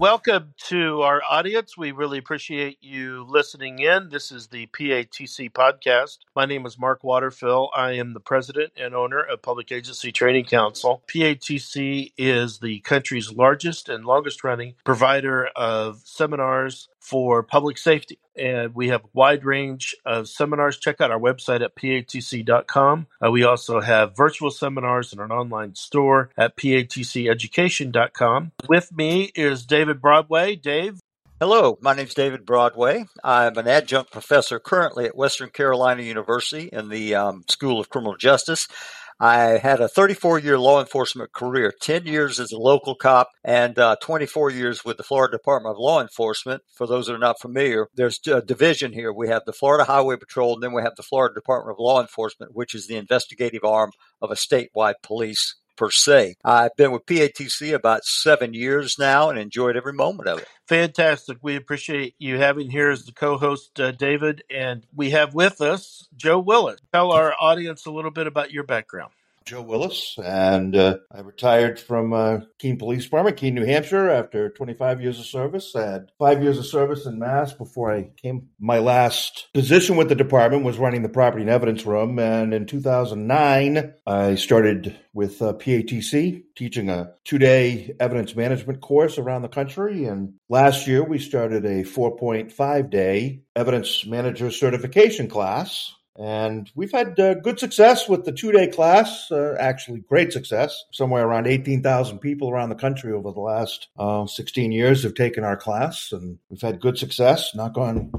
Welcome to our audience. We really appreciate you listening in. This is the PATC podcast. My name is Mark Waterfill. I am the president and owner of Public Agency Training Council. PATC is the country's largest and longest running provider of seminars for public safety. And we have a wide range of seminars. Check out our website at patc.com. Uh, we also have virtual seminars and an online store at patceducation.com. With me is David Broadway. Dave. Hello, my name is David Broadway. I'm an adjunct professor currently at Western Carolina University in the um, School of Criminal Justice. I had a 34 year law enforcement career, 10 years as a local cop and uh, 24 years with the Florida Department of Law Enforcement. For those that are not familiar, there's a division here. We have the Florida Highway Patrol and then we have the Florida Department of Law Enforcement, which is the investigative arm of a statewide police per se. I've been with PATC about seven years now and enjoyed every moment of it. Fantastic. We appreciate you having here as the co host, uh, David. And we have with us Joe Willis. Tell our audience a little bit about your background. Joe Willis, and uh, I retired from uh, Keene Police Department, Keene, New Hampshire, after 25 years of service. I had five years of service in Mass before I came. My last position with the department was running the property and evidence room, and in 2009, I started with uh, PATC, teaching a two-day evidence management course around the country. And last year, we started a 4.5 day evidence manager certification class and we've had uh, good success with the two day class, uh, actually, great success. Somewhere around 18,000 people around the country over the last uh, 16 years have taken our class, and we've had good success, knock on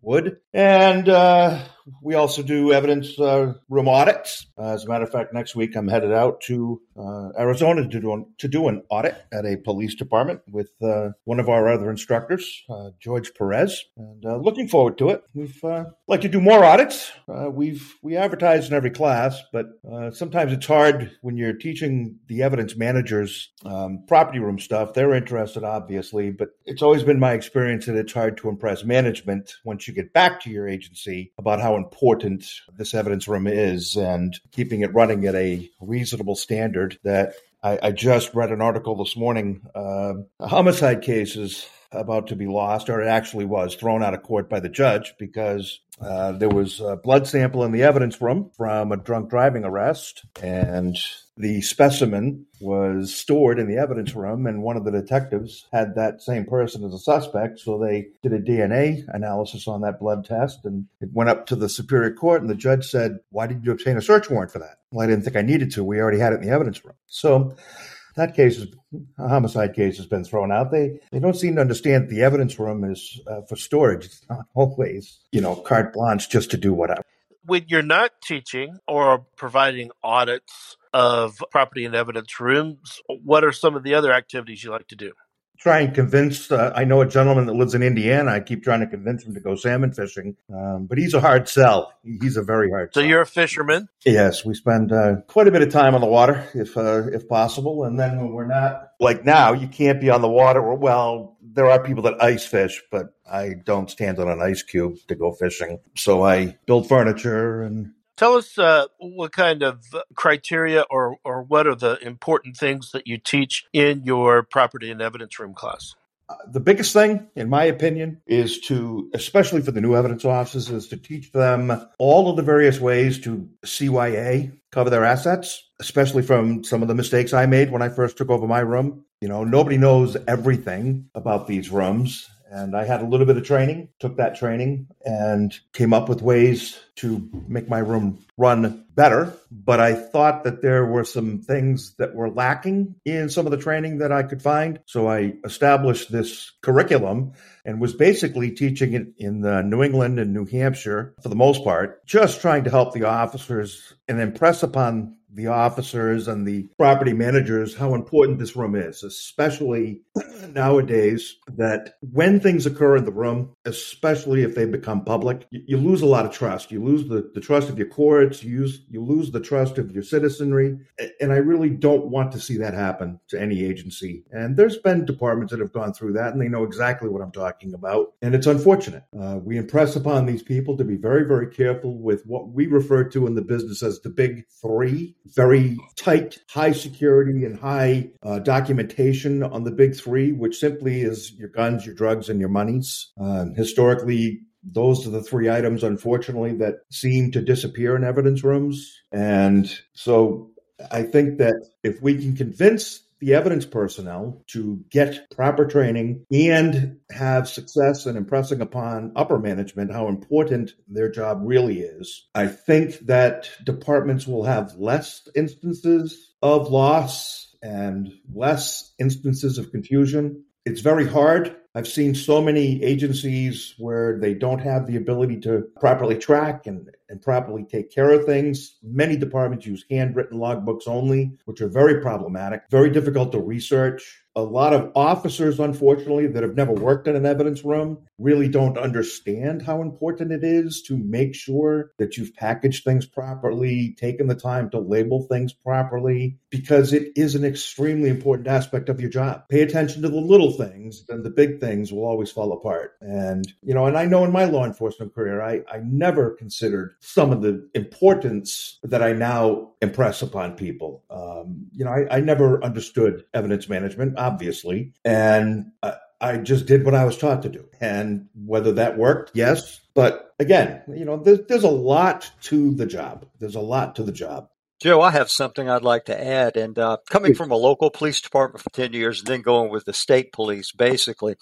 wood. And uh, we also do evidence uh, room audits. Uh, as a matter of fact, next week I'm headed out to uh, Arizona to do, an, to do an audit at a police department with uh, one of our other instructors, uh, George Perez, and uh, looking forward to it. We've like to do more audits. we've we advertise in every class, but sometimes it's hard when you're teaching the evidence managers um, property room stuff. They're interested, obviously, but it's always been my experience that it's hard to impress management once you get back to your agency about how important this evidence room is and keeping it running at a reasonable standard that I, I just read an article this morning. Uh, homicide cases about to be lost, or it actually was thrown out of court by the judge because uh, there was a blood sample in the evidence room from a drunk driving arrest, and the specimen was stored in the evidence room. And one of the detectives had that same person as a suspect, so they did a DNA analysis on that blood test, and it went up to the Superior Court, and the judge said, "Why did you obtain a search warrant for that?" Well, I didn't think I needed to. We already had it in the evidence room. So that case is a homicide case has been thrown out. They they don't seem to understand the evidence room is uh, for storage. It's not always you know carte blanche just to do whatever. When you're not teaching or providing audits of property and evidence rooms, what are some of the other activities you like to do? try and convince. Uh, I know a gentleman that lives in Indiana. I keep trying to convince him to go salmon fishing, um, but he's a hard sell. He's a very hard. So sell. you're a fisherman. Yes, we spend uh, quite a bit of time on the water, if uh, if possible, and then when we're not, like now, you can't be on the water. Well, there are people that ice fish, but I don't stand on an ice cube to go fishing. So I build furniture and Tell us uh, what kind of criteria or, or what are the important things that you teach in your property and evidence room class? Uh, the biggest thing, in my opinion, is to, especially for the new evidence officers, is to teach them all of the various ways to CYA, cover their assets, especially from some of the mistakes I made when I first took over my room. You know, nobody knows everything about these rooms. And I had a little bit of training, took that training, and came up with ways to make my room run better. But I thought that there were some things that were lacking in some of the training that I could find. So I established this curriculum and was basically teaching it in New England and New Hampshire for the most part, just trying to help the officers and impress upon the officers and the property managers how important this room is, especially nowadays that when things occur in the room, especially if they become public, you, you, lose a lot of trust. You lose the, the trust of your courts, you, use, you lose the trust of your citizenry. And I really don't want to see that happen to any agency. And there's been departments that have gone through that and they know exactly what I'm talking about. And it's unfortunate. Uh, we impress upon these people to be very, very careful with what we refer to in the business as the big three very tight, high security and high uh, documentation on the big three which simply is your guns, your drugs, and your monies. Um, historically, those are the three items, unfortunately, that seem to disappear in evidence rooms. And so I think that if we can convince the evidence personnel to get proper training and have success in impressing upon upper management how important their job really is. I think that departments will have less instances of loss and less instances of confusion. It's very hard I've seen so many agencies where they don't have the ability to properly track and, and properly take care of things. Many departments use handwritten logbooks only, which are very problematic, very difficult to research a lot of officers, unfortunately, that have never worked in an evidence room really don't understand how important it is to make sure that you've packaged things properly, taken the time to label things properly, because it is an extremely important aspect of your job. Pay attention to the little things, then the big things will always fall apart. And, you know, and I know in my law enforcement career, I, I never considered some of the importance that I now impress upon people. Um, you know, I, I never understood evidence management obviously. And I, I just did what I was taught to do. And whether that worked, yes. But again, you know, there's, there's a lot to the job. There's a lot to the job. Joe, I have something I'd like to add. And uh, coming from a local police department for 10 years and then going with the state police, basically,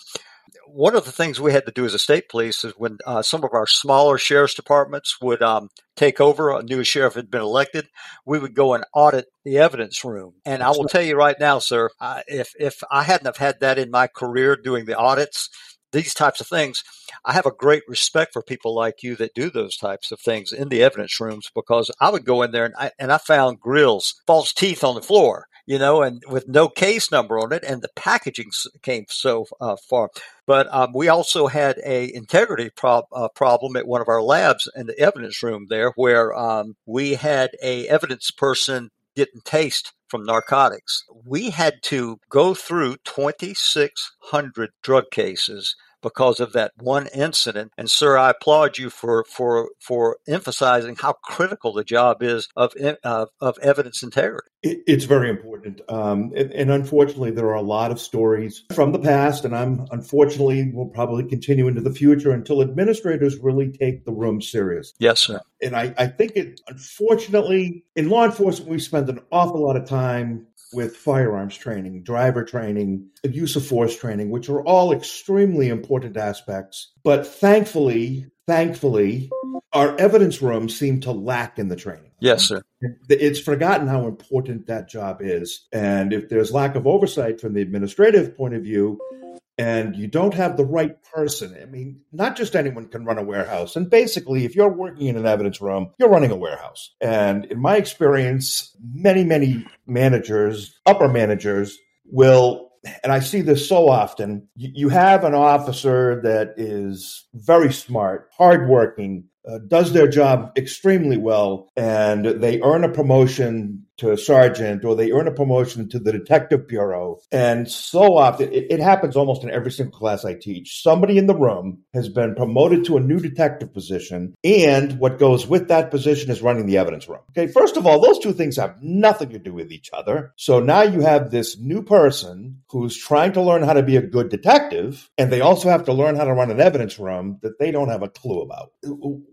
one of the things we had to do as a state police is when uh, some of our smaller sheriff's departments would um, take over, a new sheriff had been elected, we would go and audit the evidence room. And I will tell you right now, sir, if if I hadn't have had that in my career doing the audits, these types of things, I have a great respect for people like you that do those types of things in the evidence rooms because I would go in there and I, and I found grills, false teeth on the floor you know, and with no case number on it, and the packaging came so uh, far. But um, we also had a integrity prob- uh, problem at one of our labs in the evidence room there, where um, we had a evidence person getting taste from narcotics. We had to go through 2,600 drug cases because of that one incident. And sir, I applaud you for for for emphasizing how critical the job is of uh, of evidence integrity. It's very important, um, and, and, unfortunately, there are a lot of stories from the past, and I'm unfortunately will probably continue into the future until administrators really take the room serious. Yes, sir. And I, I think it, unfortunately, in law enforcement, we spend an awful lot of time with firearms training, driver training, use of force training, which are all extremely important aspects. But thankfully, thankfully, our evidence room seemed to lack in the training. Yes, sir. It's forgotten how important that job is. And if there's lack of oversight from the administrative point of view, and you don't have the right person. I mean, not just anyone can run a warehouse. And basically, if you're working in an evidence room, you're running a warehouse. And in my experience, many, many managers, upper managers, will, and I see this so often, you have an officer that is very smart, hardworking, uh, does their job extremely well, and they earn a promotion to a sergeant or they earn a promotion to the detective bureau. And so often, it, it, happens almost in every single class I teach. Somebody in the room has been promoted to a new detective position, and what goes with that position is running the evidence room. Okay, first of all, those two things have nothing to do with each other. So now you have this new person who's trying to learn how to be a good detective, and they also have to learn how to run an evidence room that they don't have a clue about.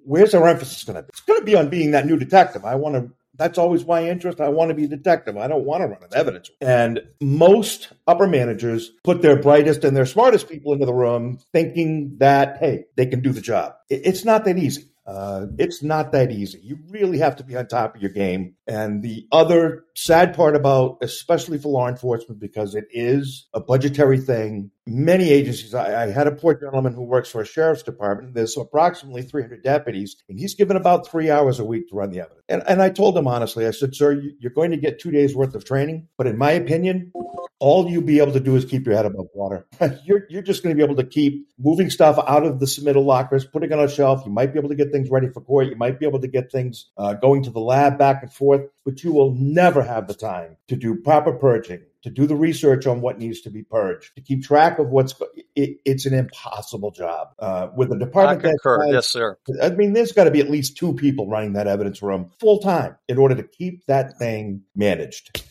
Where's our emphasis going to be? It's going to be on being that new detective. I want to that's always my interest. I want to be a detective. I don't want to run an evidence. And most upper managers put their brightest and their smartest people into the room thinking that, hey, they can do the job. It's not that easy. Uh, it's not that easy. You really have to be on top of your game. And the other sad part about, especially for law enforcement, because it is a budgetary thing, many agencies, I, I, had a poor gentleman who works for a sheriff's department. There's approximately 300 deputies, and he's given about three hours a week to run the evidence. And, and I told him honestly, I said, sir, you're going to get two days worth of training. But in my opinion, all you'll be able to do is keep your head above water. you're, you're just going to be able to keep moving stuff out of the submittal lockers, putting on a shelf. You might be able to get things ready for court. You might be able to get things uh, going to the lab back and forth, but you will never have the time to do proper purging, to do the research on what needs to be purged, to keep track of what's. It, it's an impossible job uh, with a department. I concur. Has, yes, sir. I mean, there's got to be at least two people running that evidence room full time in order to keep that thing managed.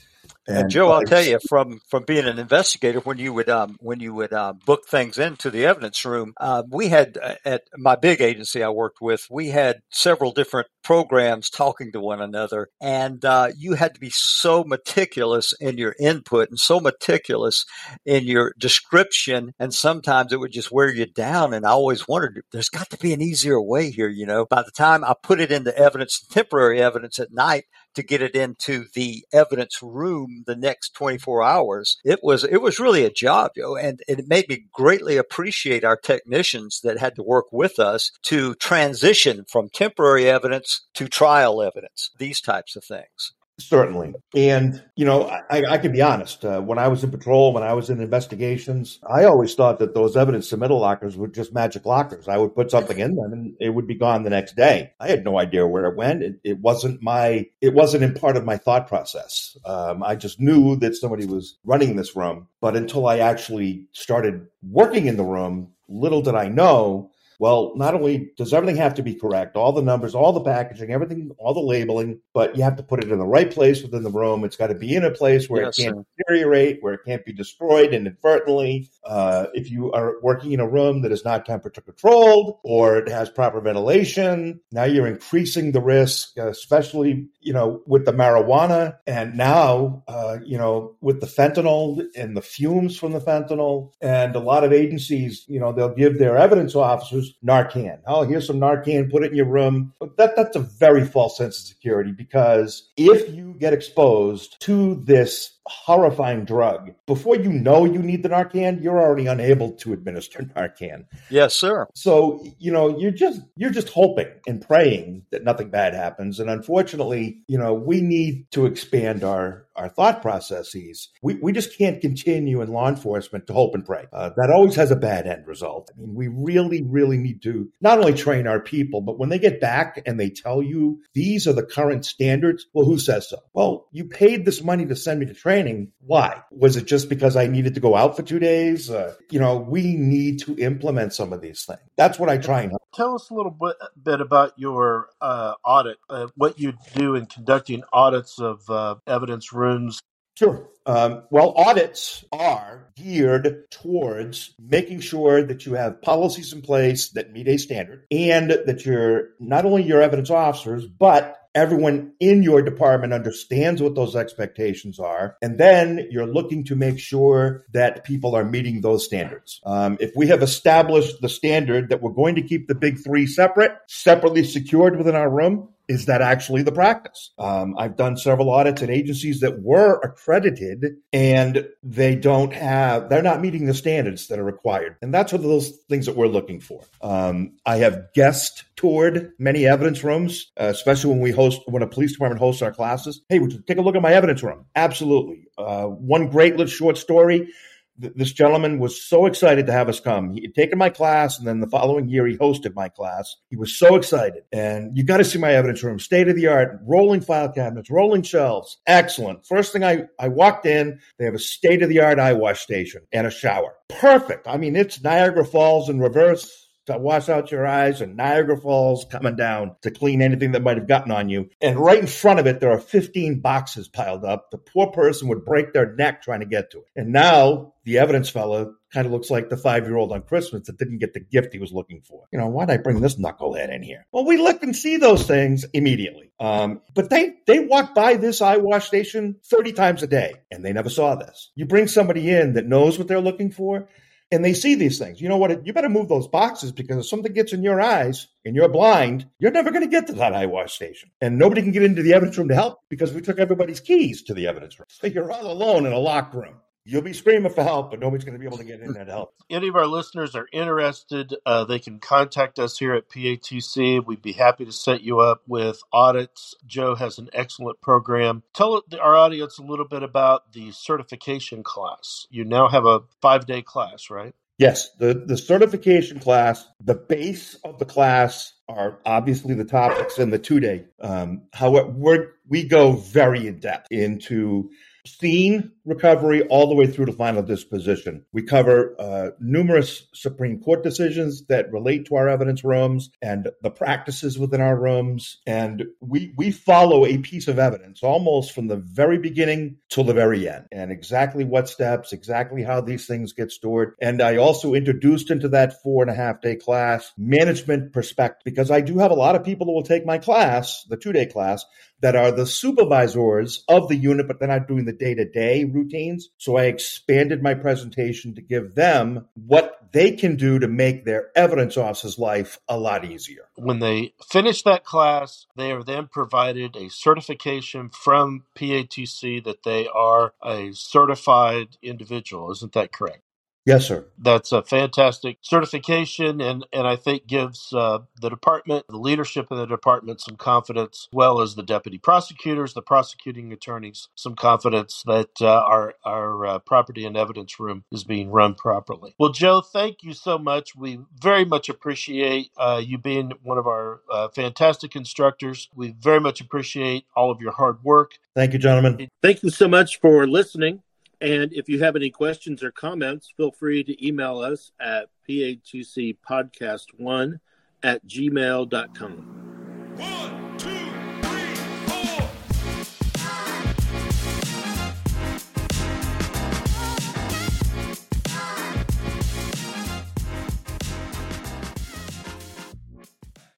And, and Joe, I'll tell you from from being an investigator, when you would um, when you would uh, book things into the evidence room, uh, we had uh, at my big agency I worked with, we had several different programs talking to one another, and uh, you had to be so meticulous in your input and so meticulous in your description, and sometimes it would just wear you down. And I always wondered, there's got to be an easier way here, you know. By the time I put it into evidence, temporary evidence at night, to get it into the evidence room the next 24 hours. It was it was really a job, you know, and it made me greatly appreciate our technicians that had to work with us to transition from temporary evidence to trial evidence, these types of things. Certainly. And, you know, I, I can be honest. Uh, when I was in patrol, when I was in investigations, I always thought that those evidence submittal lockers were just magic lockers. I would put something in them and it would be gone the next day. I had no idea where it went. It, it wasn't my, it wasn't in part of my thought process. Um, I just knew that somebody was running this room. But until I actually started working in the room, little did I know well, not only does everything have to be correct, all the numbers, all the packaging, everything, all the labeling, but you have to put it in the right place within the room. It's got to be in a place where yes, it can't sir. deteriorate, where it can't be destroyed inadvertently. Uh, if you are working in a room that is not temperature controlled or it has proper ventilation, now you're increasing the risk, especially you know with the marijuana, and now uh, you know with the fentanyl and the fumes from the fentanyl, and a lot of agencies, you know, they'll give their evidence officers Narcan. Oh, here's some Narcan, put it in your room. But that that's a very false sense of security because if you get exposed to this horrifying drug. Before you know you need the Narcan, you're already unable to administer Narcan. Yes, sir. So, you know, you're just you're just hoping and praying that nothing bad happens. And unfortunately, you know, we need to expand our our thought processes. We, we just can't continue in law enforcement to hope and pray. Uh, that always has a bad end result. I mean, we really, really need to not only train our people, but when they get back and they tell you these are the current standards, well, who says so? Well, you paid this money to send me to training. Why? Was it just because I needed to go out for two days? Uh, you know, we need to implement some of these things. That's what I try and tell us a little bit, bit about your uh, audit, uh, what you do in conducting audits of uh, evidence rooms. Sure. Um, well, audits are geared towards making sure that you have policies in place that meet a standard and that you're not only your evidence officers, but everyone in your department understands what those expectations are. And then you're looking to make sure that people are meeting those standards. Um, if we have established the standard that we're going to keep the big three separate, separately secured within our room, is that actually the practice? Um, I've done several audits at agencies that were accredited and they don't have, they're not meeting the standards that are required. And that's one of those things that we're looking for. Um, I have guest toured many evidence rooms, uh, especially when we host, when a police department hosts our classes. Hey, would you take a look at my evidence room? Absolutely. Uh, one great little short story this gentleman was so excited to have us come. He had taken my class, and then the following year he hosted my class. He was so excited. And you got to see my evidence room, state of the art, rolling file cabinets, rolling shelves. Excellent. First thing I, I walked in, they have a state of the art eye wash station and a shower. Perfect. I mean, it's Niagara Falls in reverse to wash out your eyes and Niagara Falls coming down to clean anything that might have gotten on you. And right in front of it, there are 15 boxes piled up. The poor person would break their neck trying to get to it. And now the evidence fellow kind of looks like the five year old on Christmas that didn't get the gift he was looking for. You know, why'd I bring this knucklehead in here? Well, we look and see those things immediately. Um, but they, they walk by this eye wash station 30 times a day and they never saw this. You bring somebody in that knows what they're looking for and they see these things. You know what? You better move those boxes because if something gets in your eyes and you're blind, you're never going to get to that eye wash station. And nobody can get into the evidence room to help because we took everybody's keys to the evidence room. So you're all alone in a locked room. You'll be screaming for help, but nobody's going to be able to get in there to help. Any of our listeners are interested, uh, they can contact us here at PATC. We'd be happy to set you up with audits. Joe has an excellent program. Tell our audience a little bit about the certification class. You now have a five day class, right? Yes, the, the certification class, the base of the class are obviously the topics in the two day. Um, however, we we go very in depth into scene recovery all the way through to final disposition. We cover uh, numerous Supreme Court decisions that relate to our evidence rooms and the practices within our rooms. And we, we follow a piece of evidence almost from the very beginning till the very end and exactly what steps, exactly how these things get stored. And I also introduced into that four and a half day class management perspective because I do have a lot of people that will take my class, the two day class, that are the supervisors of the unit, but they're not doing the day to day routines. So I expanded my presentation to give them what they can do to make their evidence officer's life a lot easier. When they finish that class, they are then provided a certification from PATC that they are a certified individual. Isn't that correct? Yes, sir. That's a fantastic certification, and, and I think gives uh, the department, the leadership of the department, some confidence, as well as the deputy prosecutors, the prosecuting attorneys, some confidence that uh, our our uh, property and evidence room is being run properly. Well, Joe, thank you so much. We very much appreciate uh, you being one of our uh, fantastic instructors. We very much appreciate all of your hard work. Thank you, gentlemen. Thank you so much for listening. And if you have any questions or comments, feel free to email us at PATCpodcast1 at gmail.com. One.